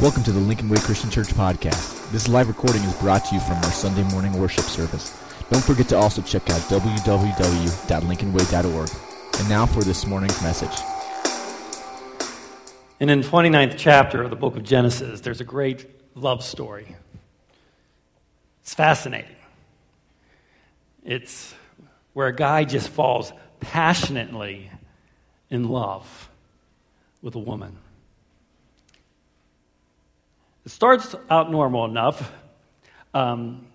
Welcome to the Lincoln Way Christian Church podcast. This live recording is brought to you from our Sunday morning worship service. Don't forget to also check out www.lincolnway.org. And now for this morning's message. And in the 29th chapter of the book of Genesis, there's a great love story. It's fascinating. It's where a guy just falls passionately in love with a woman. It starts out normal enough. Um,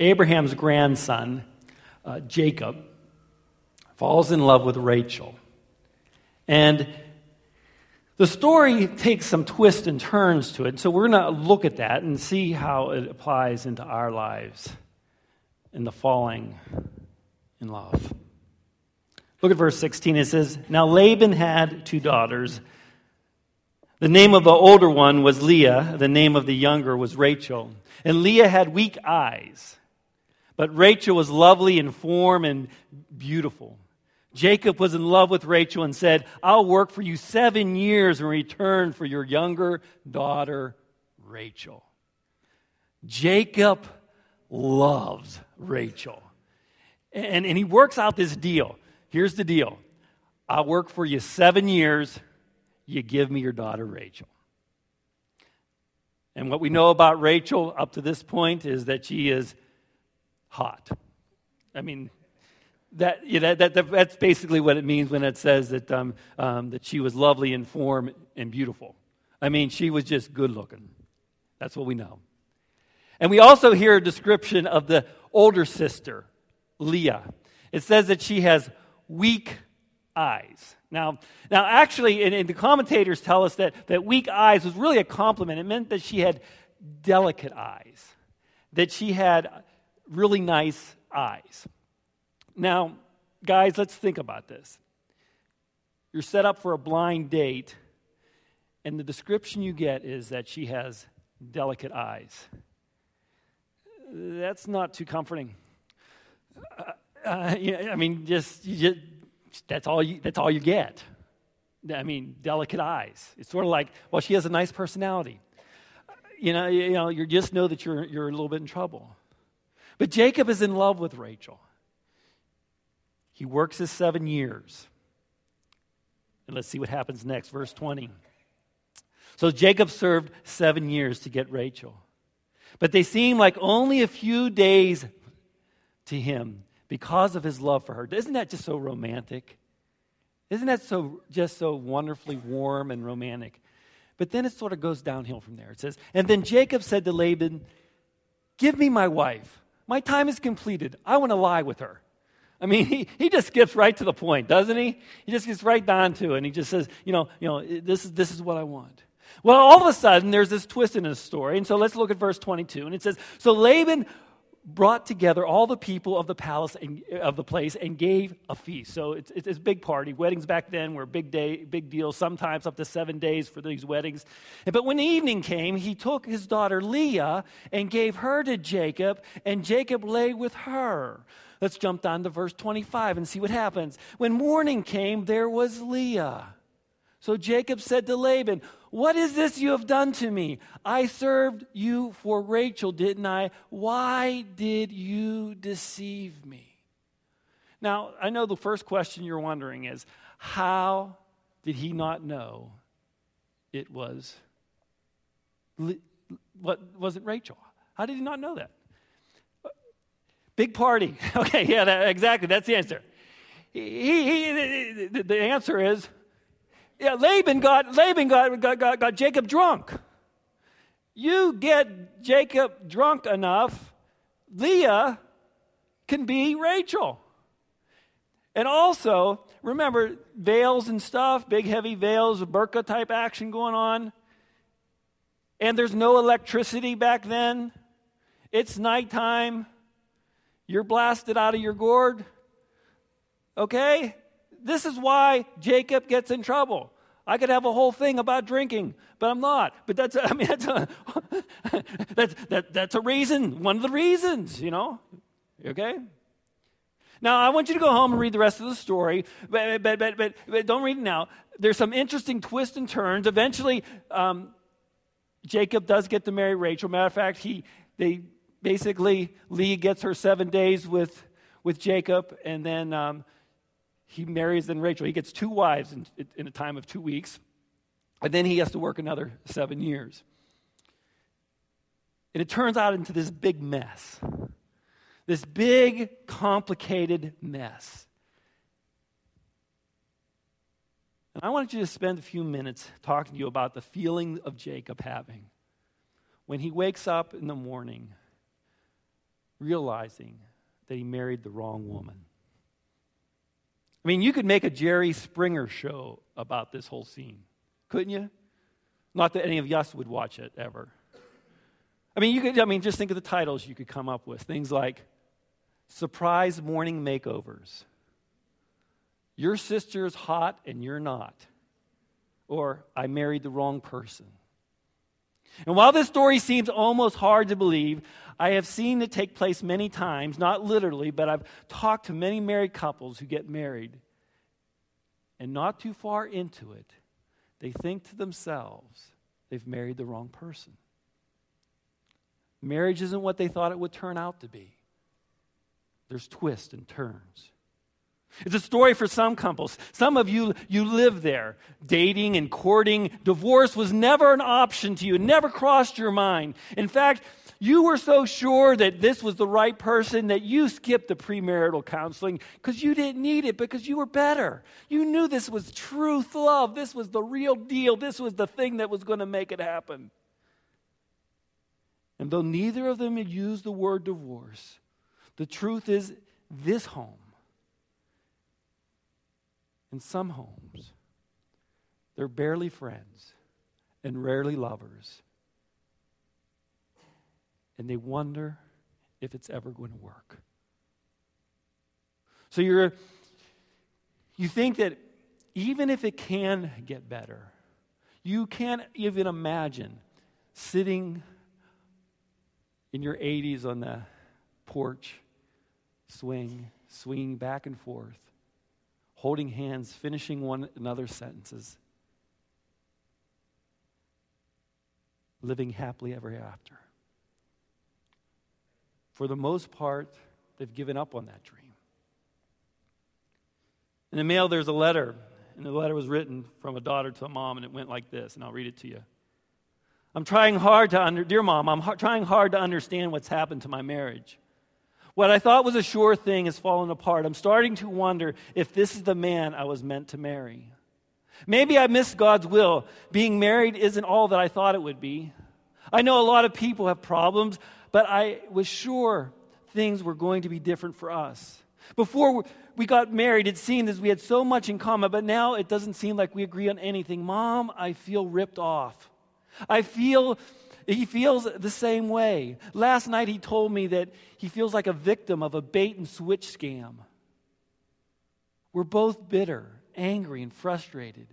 Abraham's grandson, uh, Jacob, falls in love with Rachel. And the story takes some twists and turns to it. So we're going to look at that and see how it applies into our lives in the falling in love. Look at verse 16. It says, Now Laban had two daughters. The name of the older one was Leah, the name of the younger was Rachel. And Leah had weak eyes, but Rachel was lovely in form and beautiful. Jacob was in love with Rachel and said, I'll work for you seven years in return for your younger daughter, Rachel. Jacob loves Rachel. And, and he works out this deal. Here's the deal I'll work for you seven years, you give me your daughter Rachel. And what we know about Rachel up to this point is that she is hot. I mean, that, you know, that, that, that's basically what it means when it says that, um, um, that she was lovely in form and beautiful. I mean, she was just good looking. That's what we know. And we also hear a description of the older sister, Leah. It says that she has weak eyes. Now, now actually, and, and the commentators tell us that, that weak eyes was really a compliment. It meant that she had delicate eyes, that she had really nice eyes. Now, guys, let's think about this. You're set up for a blind date, and the description you get is that she has delicate eyes. That's not too comforting. Uh, uh, I mean, just, just that's all you, that's all you get. I mean, delicate eyes. It's sort of like, well, she has a nice personality. Uh, you know, you know, you just know that you're, you're a little bit in trouble. But Jacob is in love with Rachel. He works his seven years. And let's see what happens next. Verse 20. So Jacob served seven years to get Rachel. But they seemed like only a few days to him because of his love for her. Isn't that just so romantic? Isn't that so just so wonderfully warm and romantic? But then it sort of goes downhill from there. It says, And then Jacob said to Laban, Give me my wife. My time is completed. I want to lie with her. I mean, he, he just gets right to the point, doesn't he? He just gets right down to it. And he just says, you know, you know this, is, this is what I want. Well, all of a sudden, there's this twist in his story. And so let's look at verse 22. And it says, So Laban brought together all the people of the palace and, of the place and gave a feast. So it's, it's, a big party. Weddings back then were a big day, big deal. Sometimes up to seven days for these weddings. But when the evening came, he took his daughter Leah and gave her to Jacob, and Jacob lay with her. Let's jump down to verse 25 and see what happens. When morning came, there was Leah. So Jacob said to Laban, What is this you have done to me? I served you for Rachel, didn't I? Why did you deceive me? Now, I know the first question you're wondering is how did he not know it was what wasn't Rachel? How did he not know that? Big party. Okay, yeah, that, exactly. That's the answer. He, he, the, the answer is yeah, Laban got Laban got, got, got, got Jacob drunk. You get Jacob drunk enough, Leah can be Rachel. And also, remember veils and stuff, big heavy veils, burqa type action going on. And there's no electricity back then. It's nighttime. You're blasted out of your gourd. Okay? This is why Jacob gets in trouble. I could have a whole thing about drinking, but I'm not. But that's, I mean, that's a, that's, that, that's a reason, one of the reasons, you know? Okay? Now, I want you to go home and read the rest of the story, but, but, but, but, but don't read it now. There's some interesting twists and turns. Eventually, um, Jacob does get to marry Rachel. Matter of fact, he, they basically, Leah gets her seven days with, with Jacob, and then um, he marries then Rachel. He gets two wives in, in a time of two weeks, and then he has to work another seven years. And it turns out into this big mess. This big, complicated mess. And I wanted you to spend a few minutes talking to you about the feeling of Jacob having when he wakes up in the morning realizing that he married the wrong woman. I mean, you could make a Jerry Springer show about this whole scene, couldn't you? Not that any of us would watch it ever. I mean, you could, I mean, just think of the titles you could come up with. Things like Surprise Morning Makeovers, Your Sister's Hot and You're Not, or I Married the Wrong Person. And while this story seems almost hard to believe, I have seen it take place many times, not literally, but I've talked to many married couples who get married. And not too far into it, they think to themselves, they've married the wrong person. Marriage isn't what they thought it would turn out to be. There's twists and turns. It's a story for some couples. Some of you, you live there. Dating and courting. Divorce was never an option to you. It never crossed your mind. In fact, you were so sure that this was the right person that you skipped the premarital counseling because you didn't need it because you were better. You knew this was truth love. This was the real deal. This was the thing that was going to make it happen. And though neither of them had used the word divorce, the truth is this home, in some homes, they're barely friends and rarely lovers and they wonder if it's ever going to work. So you're you think that even if it can get better, you can't even imagine sitting in your 80s on the porch, swing, swinging back and forth, holding hands, finishing one another's sentences, living happily ever after for the most part, they've given up on that dream. In the mail, there's a letter, and the letter was written from a daughter to a mom, and it went like this, and I'll read it to you. I'm trying hard to under, dear mom, I'm ha- trying hard to understand what's happened to my marriage. What I thought was a sure thing has fallen apart. I'm starting to wonder if this is the man I was meant to marry. Maybe I missed God's will. Being married isn't all that I thought it would be. I know a lot of people have problems, but I was sure things were going to be different for us. Before we got married, it seemed as we had so much in common, but now it doesn't seem like we agree on anything. Mom, I feel ripped off. I feel he feels the same way. Last night he told me that he feels like a victim of a bait and switch scam. We're both bitter, angry, and frustrated.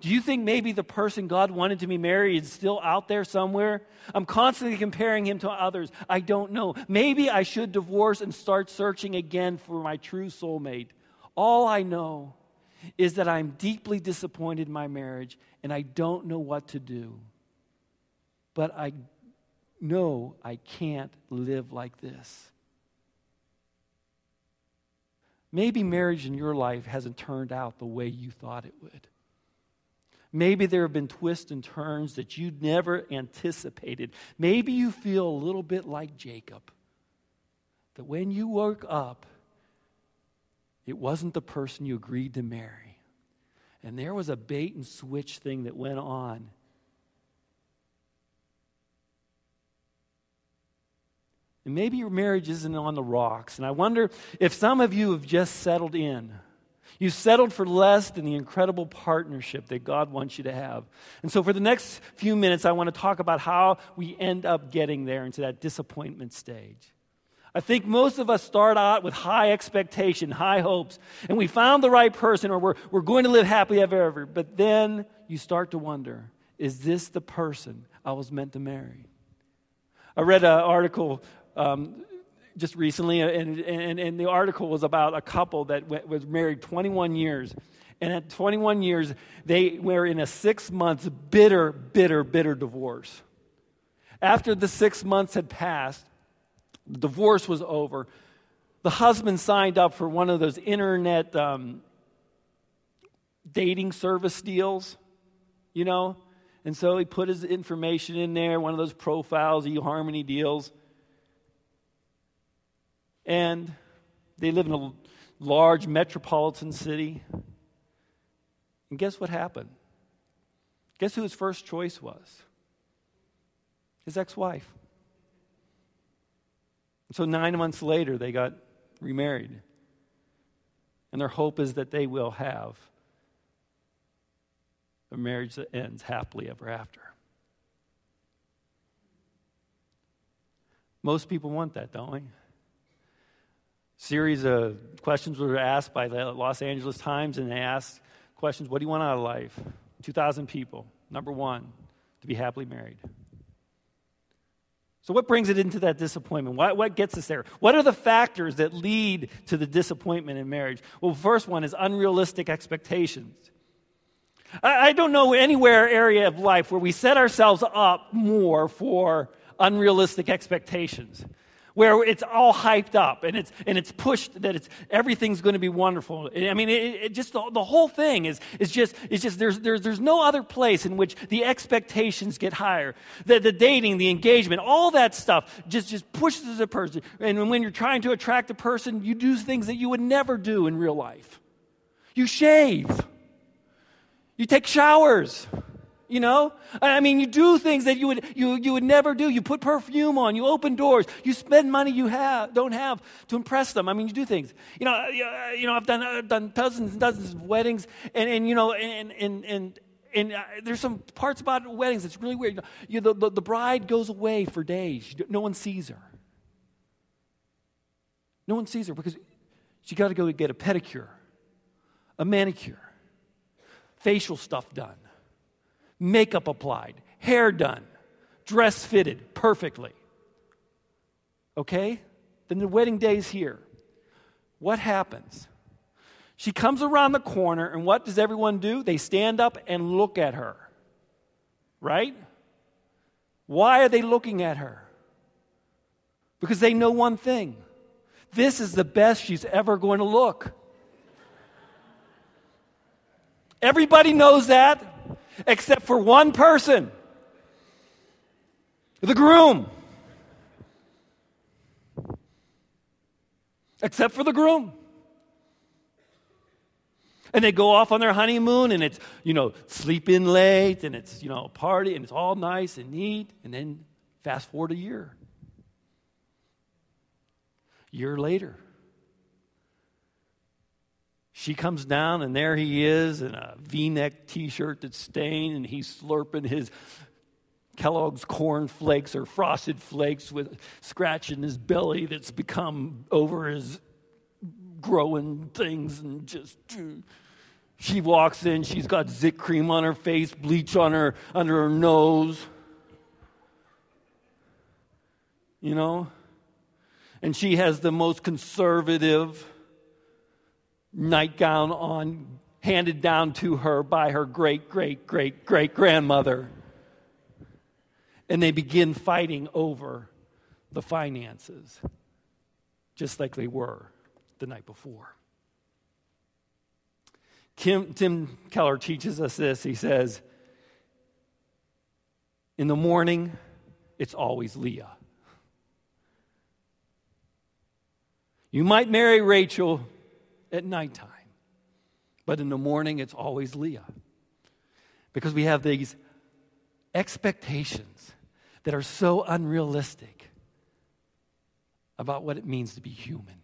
Do you think maybe the person God wanted to be married is still out there somewhere? I'm constantly comparing him to others. I don't know. Maybe I should divorce and start searching again for my true soulmate. All I know is that I'm deeply disappointed in my marriage and I don't know what to do. But I know I can't live like this. Maybe marriage in your life hasn't turned out the way you thought it would. Maybe there have been twists and turns that you never anticipated. Maybe you feel a little bit like Jacob. That when you woke up, it wasn't the person you agreed to marry. And there was a bait and switch thing that went on. And maybe your marriage isn't on the rocks. And I wonder if some of you have just settled in. You settled for less than the incredible partnership that God wants you to have. And so, for the next few minutes, I want to talk about how we end up getting there into that disappointment stage. I think most of us start out with high expectation, high hopes, and we found the right person or we're, we're going to live happily ever, ever. But then you start to wonder is this the person I was meant to marry? I read an article um, just recently, and, and, and the article was about a couple that was married 21 years. And at 21 years, they were in a six months bitter, bitter, bitter divorce. After the six months had passed, the divorce was over. The husband signed up for one of those internet um, dating service deals, you know? And so he put his information in there, one of those profiles, eHarmony deals. And they live in a large metropolitan city. And guess what happened? Guess who his first choice was? His ex wife. So nine months later, they got remarried. And their hope is that they will have a marriage that ends happily ever after. Most people want that, don't we? Series of questions were asked by the Los Angeles Times, and they asked questions What do you want out of life? 2,000 people. Number one, to be happily married. So, what brings it into that disappointment? What, what gets us there? What are the factors that lead to the disappointment in marriage? Well, first one is unrealistic expectations. I, I don't know anywhere area of life where we set ourselves up more for unrealistic expectations where it's all hyped up and it's, and it's pushed that it's, everything's going to be wonderful. I mean, it, it just the, the, whole thing is, is just, is just there's, there's, there's no other place in which the expectations get higher. The, the dating, the engagement, all that stuff just, just pushes a person. And when you're trying to attract a person, you do things that you would never do in real life. You shave. You take showers you know? I mean you do things that you would you, you would never do. You put perfume on. You open doors. You spend money you have don't have to impress them. I mean you do things. You know you know i've done i've done dozens and dozens of weddings and and you know and and and and uh, there's some parts about weddings that's really weird. You know, the, the, the bride goes away for days. No one sees her. No one sees her because she got to go get a pedicure, a manicure, facial stuff done makeup applied, hair done, dress fitted perfectly. Okay? Then the wedding day is here. What happens? She comes around the corner, and what does everyone do? They stand up and look at her. Right? Why are they looking at her? Because they know one thing this is the best she's ever going to look. Everybody knows that except for one person the groom. Except for the groom. And they go off on their honeymoon and it's, you know, sleep in late and it's, you know, a party and it's all nice and neat. And then fast forward a year. Year later. She comes down, and there he is in a v neck t shirt that's stained, and he's slurping his Kellogg's corn flakes or frosted flakes with scratch in his belly that's become over his growing things and just. She walks in, she's got Zik cream on her face, bleach on her under her nose. You know? And she has the most conservative nightgown on, handed down to her by her great, great, great, great grandmother. And they begin fighting over the finances, just like they were the night before. Kim, Tim Keller teaches us this. He says, In the morning, it's always Leah. You might marry Rachel at nighttime. But in the morning, it's always Leah. Because we have these expectations that are so unrealistic about what it means to be human.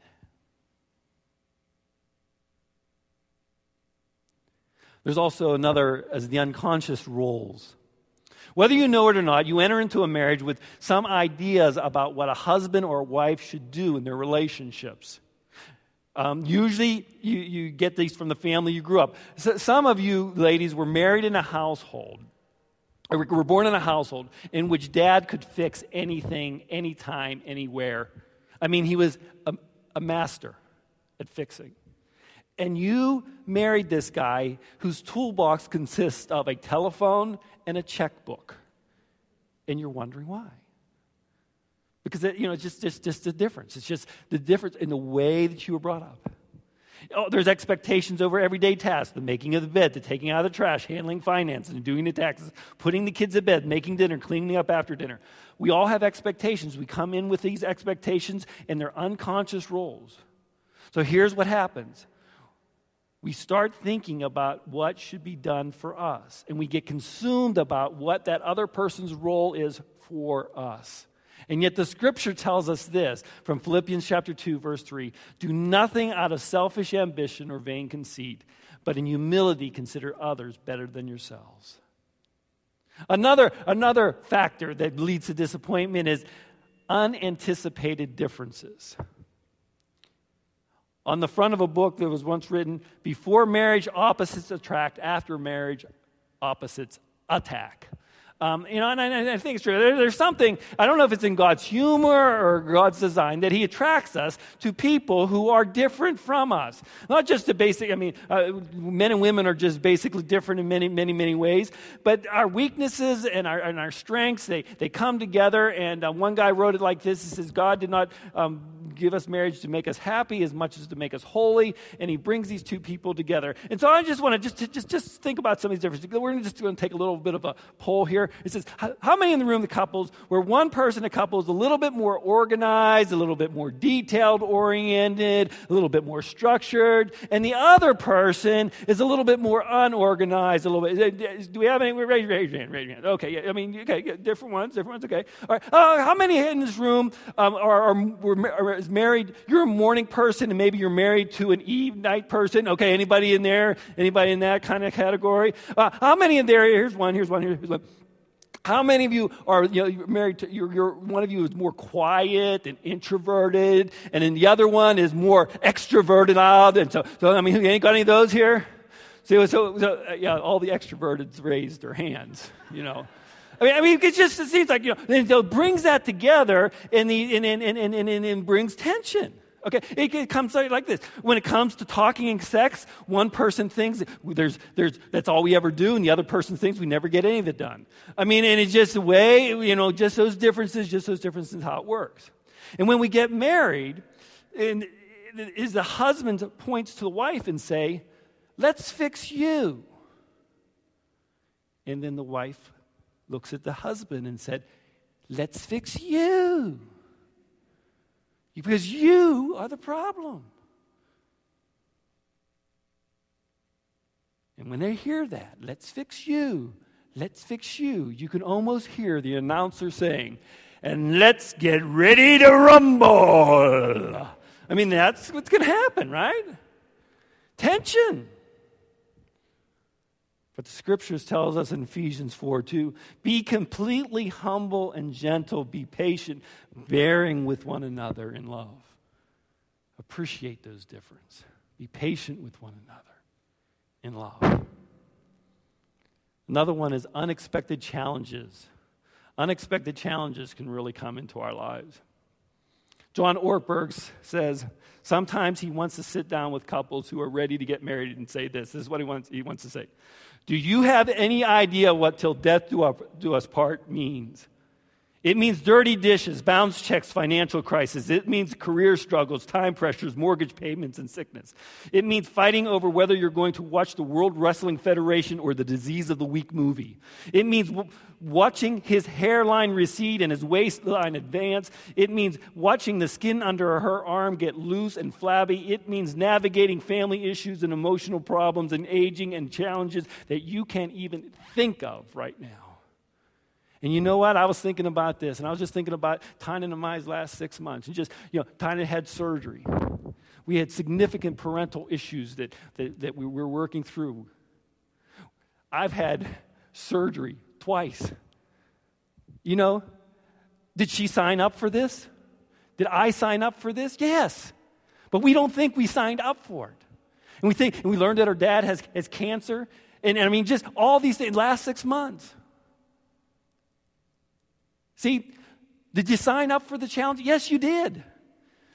There's also another as the unconscious roles. Whether you know it or not, you enter into a marriage with some ideas about what a husband or a wife should do in their relationships. Um, usually, you, you get these from the family you grew up. So some of you ladies were married in a household, or were born in a household in which dad could fix anything, anytime, anywhere. I mean, he was a, a master at fixing. And you married this guy whose toolbox consists of a telephone and a checkbook. And you're wondering why. Because, it, you know, it's just, just, just the difference. It's just the difference in the way that you were brought up. Oh, there's expectations over everyday tasks the making of the bed, the taking out of the trash, handling finances, and doing the taxes, putting the kids to bed, making dinner, cleaning up after dinner. We all have expectations. We come in with these expectations, and they're unconscious roles. So here's what happens we start thinking about what should be done for us, and we get consumed about what that other person's role is for us. And yet the scripture tells us this from Philippians chapter 2 verse 3, do nothing out of selfish ambition or vain conceit, but in humility consider others better than yourselves. Another another factor that leads to disappointment is unanticipated differences. On the front of a book that was once written, before marriage opposites attract, after marriage opposites attack. Um, you know, and I, I, think it's true. There, there's something, I don't know if it's in God's humor or God's design, that He attracts us to people who are different from us. Not just the basic, I mean, uh, men and women are just basically different in many, many, many ways, but our weaknesses and our, and our strengths, they, they come together. And uh, one guy wrote it like this He says, God did not um, give us marriage to make us happy as much as to make us holy, and He brings these two people together. And so I just want to just, just, just think about some of these differences. We're just going to take a little bit of a poll here. It says, how many in the room, the couples, where one person, a couple, is a little bit more organized, a little bit more detailed oriented, a little bit more structured, and the other person is a little bit more unorganized, a little bit. Do we have any? Raise, raise your hand, raise your hand. Okay, yeah, I mean, okay, yeah, different ones, different ones, okay. All right. Uh, how many in this room um, are, are, are married? You're a morning person, and maybe you're married to an eve night person. Okay, anybody in there? Anybody in that kind of category? Uh, how many in there? Here's one, here's one, here's one. How many of you are you know, you're married to, you're, you're, one of you is more quiet and introverted, and then the other one is more extroverted out. And so, so I mean, you ain't got any of those here? So, so, so uh, yeah, all the extroverted raised their hands, you know. I mean, I mean, it just it seems like, you know, it brings that together and, the, and, and, and, and, and, and brings tension. Okay, it, it, comes like this. When it comes to talking and sex, one person thinks there's, there's, that's all we ever do, and the other person thinks we never get any of it done. I mean, and it's just the way, you know, just those differences, just those differences, how it works. And when we get married, and is the husband points to the wife and say, let's fix you. And then the wife looks at the husband and said, let's fix you because you are the problem. And when they hear that, let's fix you, let's fix you, you can almost hear the announcer saying, and let's get ready to rumble. I mean, that's what's going to happen, right? Tension. But the scriptures tells us in Ephesians 4 2, be completely humble and gentle, be patient, bearing with one another in love. Appreciate those differences. Be patient with one another in love. Another one is unexpected challenges. Unexpected challenges can really come into our lives. John Ortberg says, sometimes he wants to sit down with couples who are ready to get married and say this. This is what he wants, he wants to say. Do you have any idea what till death do, us part means? It means dirty dishes, bounce checks, financial crisis. It means career struggles, time pressures, mortgage payments, and sickness. It means fighting over whether you're going to watch the World Wrestling Federation or the Disease of the Week movie. It means w- watching his hairline recede and his waistline advance. It means watching the skin under her arm get loose and flabby. It means navigating family issues and emotional problems and aging and challenges that you can't even think of right now. And you know what? I was thinking about this, and I was just thinking about Tynan and my last six months. And just, you know, Tynan had surgery. We had significant parental issues that, that, that we were working through. I've had surgery twice. You know, did she sign up for this? Did I sign up for this? Yes. But we don't think we signed up for it. And we think, and we learned that our dad has, has cancer. And, and I mean, just all these things, last six months. See, did you sign up for the challenge? Yes, you did.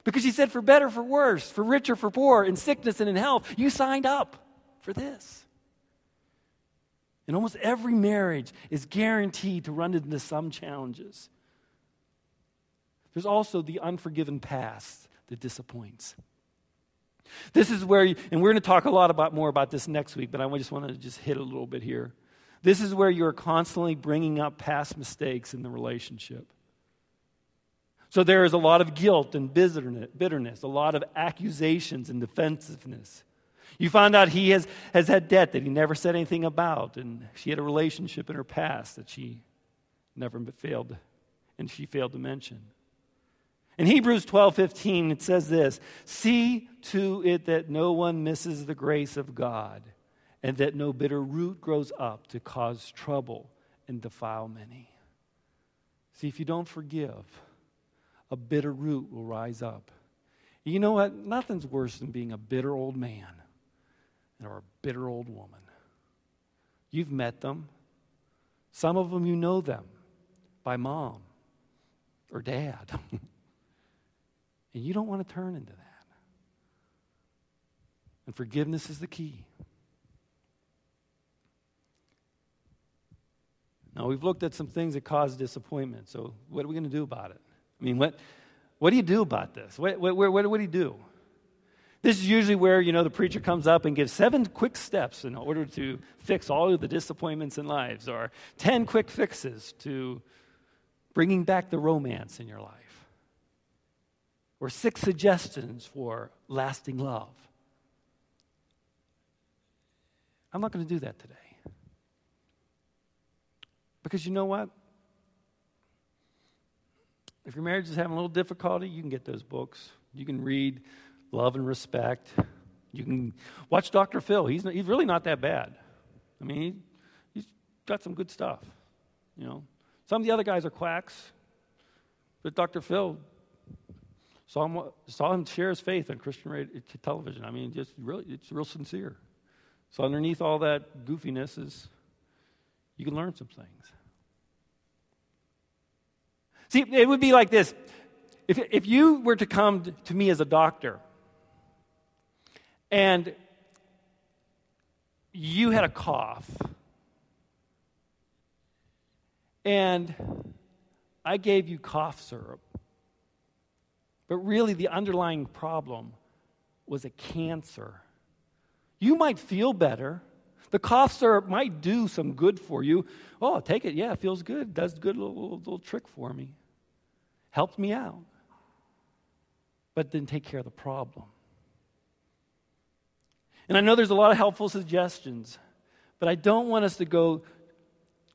Because he said, for better, for worse, for richer, for poor, in sickness and in health, you signed up for this. And almost every marriage is guaranteed to run into some challenges. There's also the unforgiven past that disappoints. This is where, you, and we're going to talk a lot about more about this next week, but I just want to just hit a little bit here. This is where you're constantly bringing up past mistakes in the relationship. So there is a lot of guilt and bitterness, a lot of accusations and defensiveness. You find out he has, has had debt that he never said anything about, and she had a relationship in her past that she never failed, and she failed to mention. In Hebrews 12 15, it says this See to it that no one misses the grace of God, and that no bitter root grows up to cause trouble and defile many. See, if you don't forgive, a bitter root will rise up. You know what? Nothing's worse than being a bitter old man or a bitter old woman. You've met them. Some of them you know them by mom or dad. and you don't want to turn into that. And forgiveness is the key. Now, we've looked at some things that cause disappointment. So, what are we going to do about it? I mean, what, what do you do about this? What, what, what, what do you do? This is usually where, you know, the preacher comes up and gives seven quick steps in order to fix all of the disappointments in lives, or 10 quick fixes to bringing back the romance in your life, or six suggestions for lasting love. I'm not going to do that today. Because you know what? If your marriage is having a little difficulty, you can get those books. You can read Love and Respect. You can watch Dr. Phil. He's, he's really not that bad. I mean, he, he's got some good stuff. You know, some of the other guys are quacks, but Dr. Phil saw him, saw him share his faith on Christian radio, television. I mean, just really, it's real sincere. So underneath all that goofiness is, you can learn some things. See, it would be like this. If, if you were to come to me as a doctor and you had a cough and I gave you cough syrup, but really the underlying problem was a cancer, you might feel better. The cough syrup might do some good for you. Oh, take it. Yeah, it feels good. Does good little, little, little trick for me helped me out, but didn't take care of the problem. And I know there's a lot of helpful suggestions, but I don't want us to go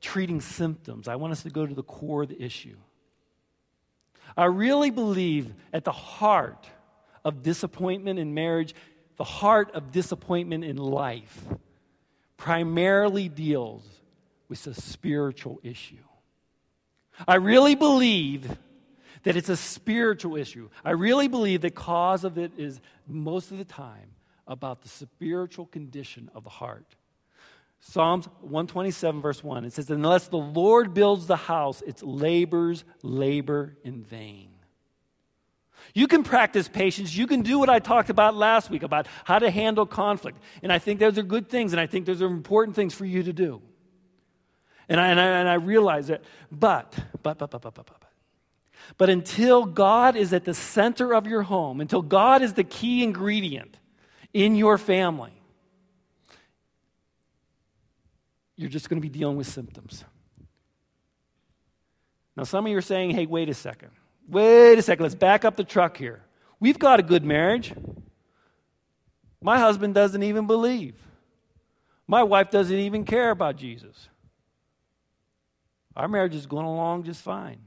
treating symptoms. I want us to go to the core of the issue. I really believe at the heart of disappointment in marriage, the heart of disappointment in life, primarily deals with a spiritual issue. I really believe that it's a spiritual issue. I really believe the cause of it is most of the time about the spiritual condition of the heart. Psalms 127, verse 1, it says, Unless the Lord builds the house, its labors labor in vain. You can practice patience. You can do what I talked about last week about how to handle conflict. And I think those are good things, and I think those are important things for you to do. And I, and I, and I realize that. But, but, but, but, but, but, but, but until God is at the center of your home, until God is the key ingredient in your family, you're just going to be dealing with symptoms. Now, some of you are saying, hey, wait a second. Wait a second. Let's back up the truck here. We've got a good marriage. My husband doesn't even believe. My wife doesn't even care about Jesus. Our marriage is going along just fine.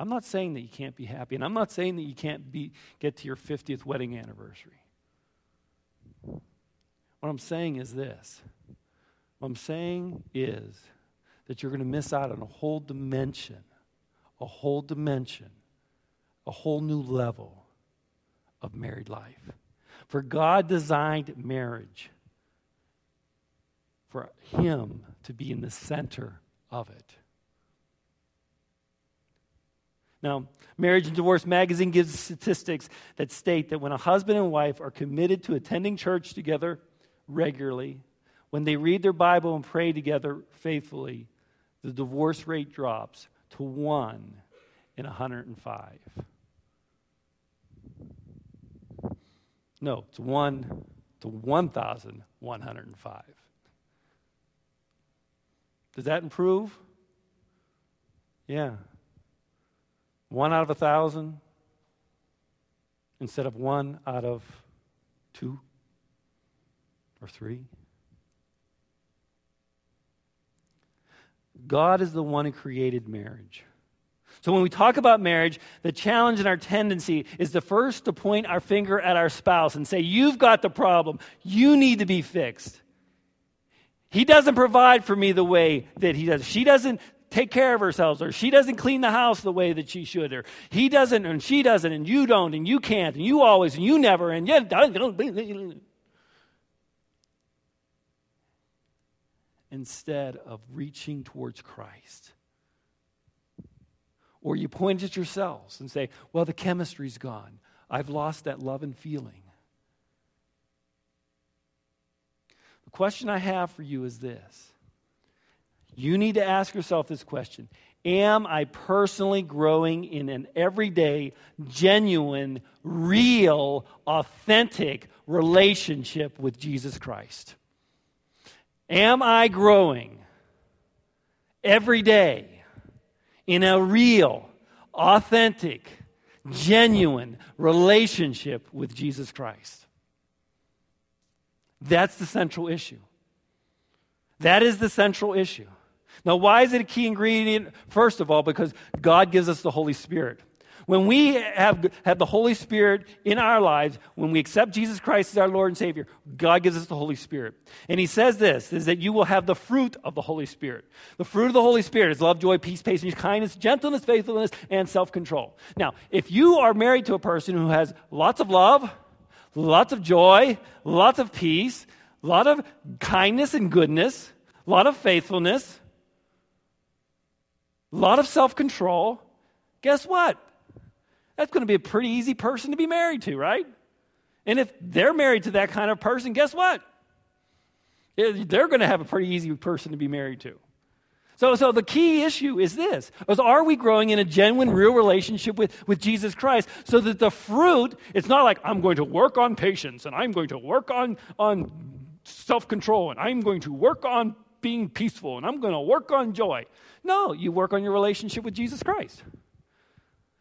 I'm not saying that you can't be happy, and I'm not saying that you can't be, get to your 50th wedding anniversary. What I'm saying is this what I'm saying is that you're going to miss out on a whole dimension, a whole dimension, a whole new level of married life. For God designed marriage for Him to be in the center of it. Now, Marriage and Divorce magazine gives statistics that state that when a husband and wife are committed to attending church together regularly, when they read their Bible and pray together faithfully, the divorce rate drops to 1 in 105. No, it's 1 to 1,105. Does that improve? Yeah. One out of a thousand instead of one out of two or three. God is the one who created marriage. So when we talk about marriage, the challenge and our tendency is to first to point our finger at our spouse and say, You've got the problem. You need to be fixed. He doesn't provide for me the way that he does. She doesn't take care of herself, or she doesn't clean the house the way that she should, or he doesn't, and she doesn't, and you don't, and you can't, and you always, and you never, and yeah. Instead of reaching towards Christ. Or you point at yourselves and say, well, the chemistry's gone. I've lost that love and feeling. The question I have for you is this you need to ask yourself this question Am I personally growing in an everyday, genuine, real, authentic relationship with Jesus Christ? Am I growing every day in a real, authentic, genuine relationship with Jesus Christ? That's the central issue. That is the central issue. Now, why is it a key ingredient? First of all, because God gives us the Holy Spirit. When we have, have the Holy Spirit in our lives, when we accept Jesus Christ as our Lord and Savior, God gives us the Holy Spirit. And He says this, is that you will have the fruit of the Holy Spirit. The fruit of the Holy Spirit is love, joy, peace, patience, kindness, gentleness, faithfulness, and self-control. Now, if you are married to a person who has lots of love, lots of joy, lots of peace, a lot of kindness and goodness, a lot of faithfulness, a lot of self control. Guess what? That's going to be a pretty easy person to be married to, right? And if they're married to that kind of person, guess what? Eh, they're going to have a pretty easy person to be married to. So, so the key issue is this is are we growing in a genuine, real relationship with, with Jesus Christ so that the fruit, it's not like I'm going to work on patience and I'm going to work on, on self control and I'm going to work on being peaceful and I'm going to work on joy. No, you work on your relationship with Jesus Christ.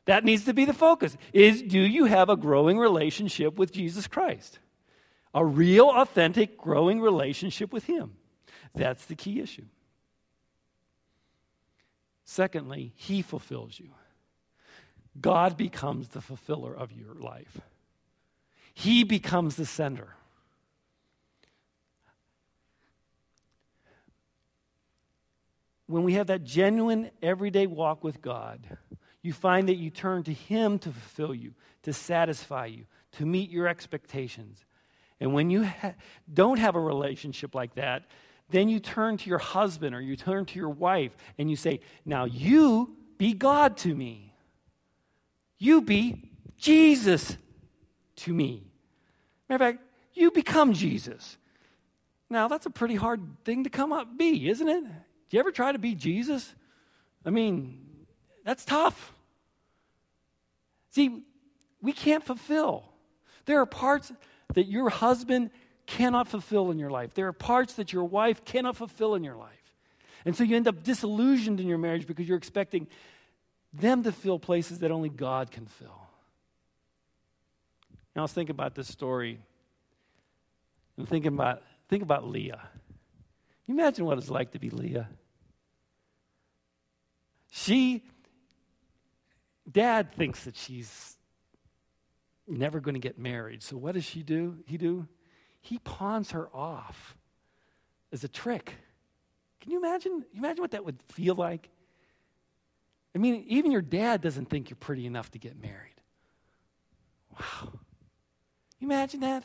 That needs to be the focus. Is do you have a growing relationship with Jesus Christ? A real authentic growing relationship with him. That's the key issue. Secondly, He fulfills you. God becomes the fulfiller of your life, He becomes the sender. When we have that genuine everyday walk with God, you find that you turn to Him to fulfill you, to satisfy you, to meet your expectations. And when you ha- don't have a relationship like that, then you turn to your husband or you turn to your wife and you say, Now you be God to me. You be Jesus to me. Matter of fact, you become Jesus. Now, that's a pretty hard thing to come up be, isn't it? Do you ever try to be Jesus? I mean, that's tough. See, we can't fulfill. There are parts that your husband cannot fulfill in your life. There are parts that your wife cannot fulfill in your life. And so you end up disillusioned in your marriage because you're expecting them to fill places that only God can fill. Now, I was thinking about this story and thinking about, think about Leah. You imagine what it's like to be Leah? She, dad thinks that she's never going to get married. So what does she do? He do? he pawns her off as a trick. Can you imagine? You imagine what that would feel like? I mean, even your dad doesn't think you're pretty enough to get married. Wow. You imagine that?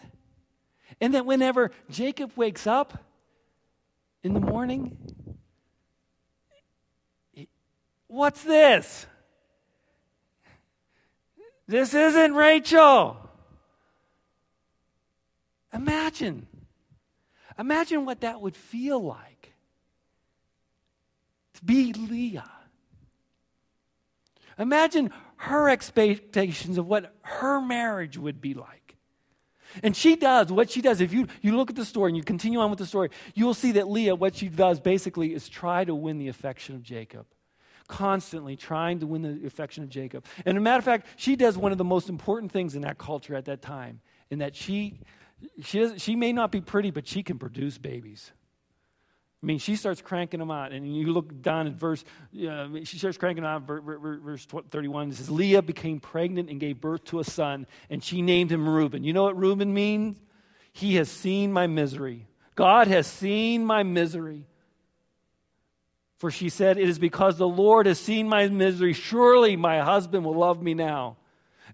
And that whenever Jacob wakes up in the morning, what's this? This isn't Rachel. Imagine. Imagine what that would feel like to be Leah. Imagine her expectations of what her marriage would be like. And she does what she does. If you, you look at the story and you continue on with the story, you will see that Leah, what she does basically is try to win the affection of Jacob. Constantly trying to win the affection of Jacob. And a matter of fact, she does one of the most important things in that culture at that time, in that she, she, does, she may not be pretty, but she can produce babies. I mean, she starts cranking them out. And you look down at verse, uh, she starts cranking out, verse 31. It says, Leah became pregnant and gave birth to a son, and she named him Reuben. You know what Reuben means? He has seen my misery. God has seen my misery. For she said, It is because the Lord has seen my misery. Surely my husband will love me now.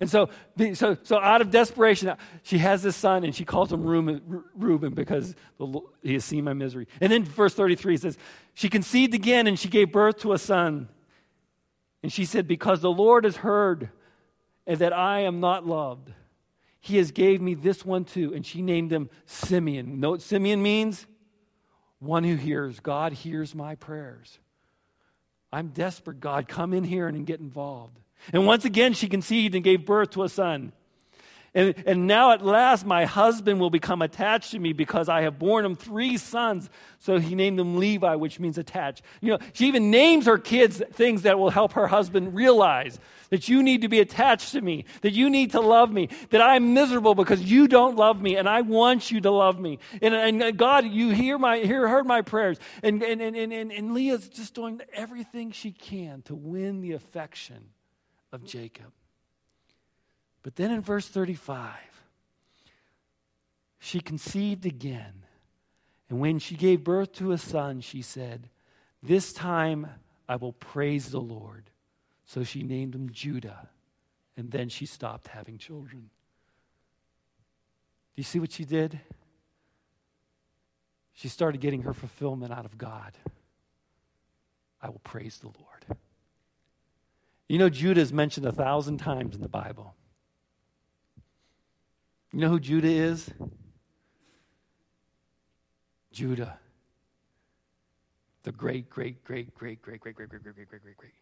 And so, so, so out of desperation, she has this son and she calls him Reuben because he has seen my misery. And then verse 33 says, She conceived again and she gave birth to a son. And she said, Because the Lord has heard that I am not loved, he has gave me this one too. And she named him Simeon. Note Simeon means? One who hears. God hears my prayers. I'm desperate, God. Come in here and get involved. And once again, she conceived and gave birth to a son. And, and now at last my husband will become attached to me because I have borne him three sons. So he named them Levi, which means attached. You know, she even names her kids things that will help her husband realize that you need to be attached to me, that you need to love me, that I'm miserable because you don't love me, and I want you to love me. And, and God, you hear my, hear, heard my prayers. And, and, and, and, and Leah's just doing everything she can to win the affection of Jacob. But then in verse 35, she conceived again. And when she gave birth to a son, she said, This time I will praise the Lord. So she named him Judah. And then she stopped having children. Do you see what she did? She started getting her fulfillment out of God. I will praise the Lord. You know, Judah is mentioned a thousand times in the Bible. You know who Judah is? Judah. The great, great, great, great, great, great, great, great, great, great, great, great, great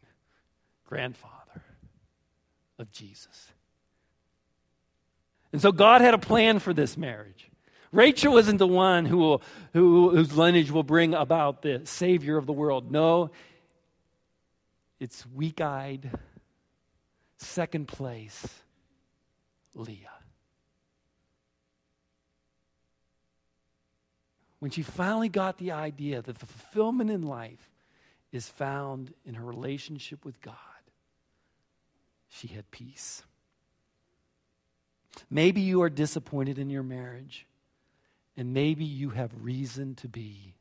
grandfather of Jesus. And so God had a plan for this marriage. Rachel isn't the one who will, who, whose lineage will bring about the Savior of the world. No, it's weak eyed, second place, Leah. When she finally got the idea that the fulfillment in life is found in her relationship with God, she had peace. Maybe you are disappointed in your marriage, and maybe you have reason to be.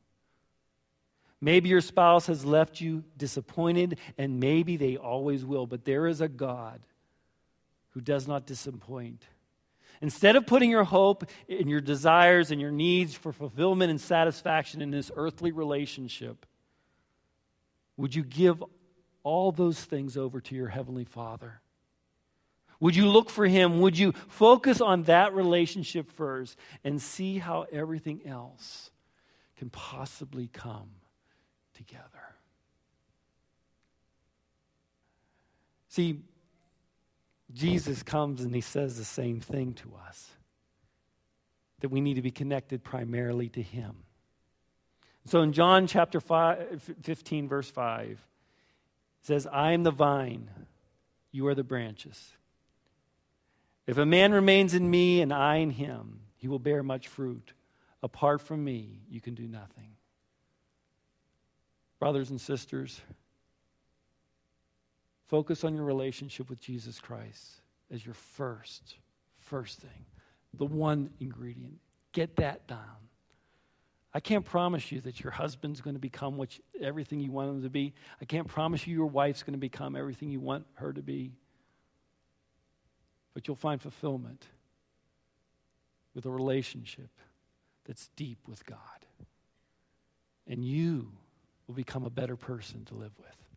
Maybe your spouse has left you disappointed, and maybe they always will, but there is a God who does not disappoint. Instead of putting your hope in your desires and your needs for fulfillment and satisfaction in this earthly relationship, would you give all those things over to your Heavenly Father? Would you look for Him? Would you focus on that relationship first and see how everything else can possibly come? together. See, Jesus comes and he says the same thing to us that we need to be connected primarily to him. So in John chapter 5, 15, verse 5, it says, I am the vine, you are the branches. If a man remains in me and I in him, he will bear much fruit. Apart from me, you can do nothing. Brothers and sisters, focus on your relationship with Jesus Christ as your first, first thing, the one ingredient. Get that down. I can't promise you that your husband's going to become what you, everything you want him to be. I can't promise you your wife's going to become everything you want her to be. But you'll find fulfillment with a relationship that's deep with God. And you will become a better person to live with.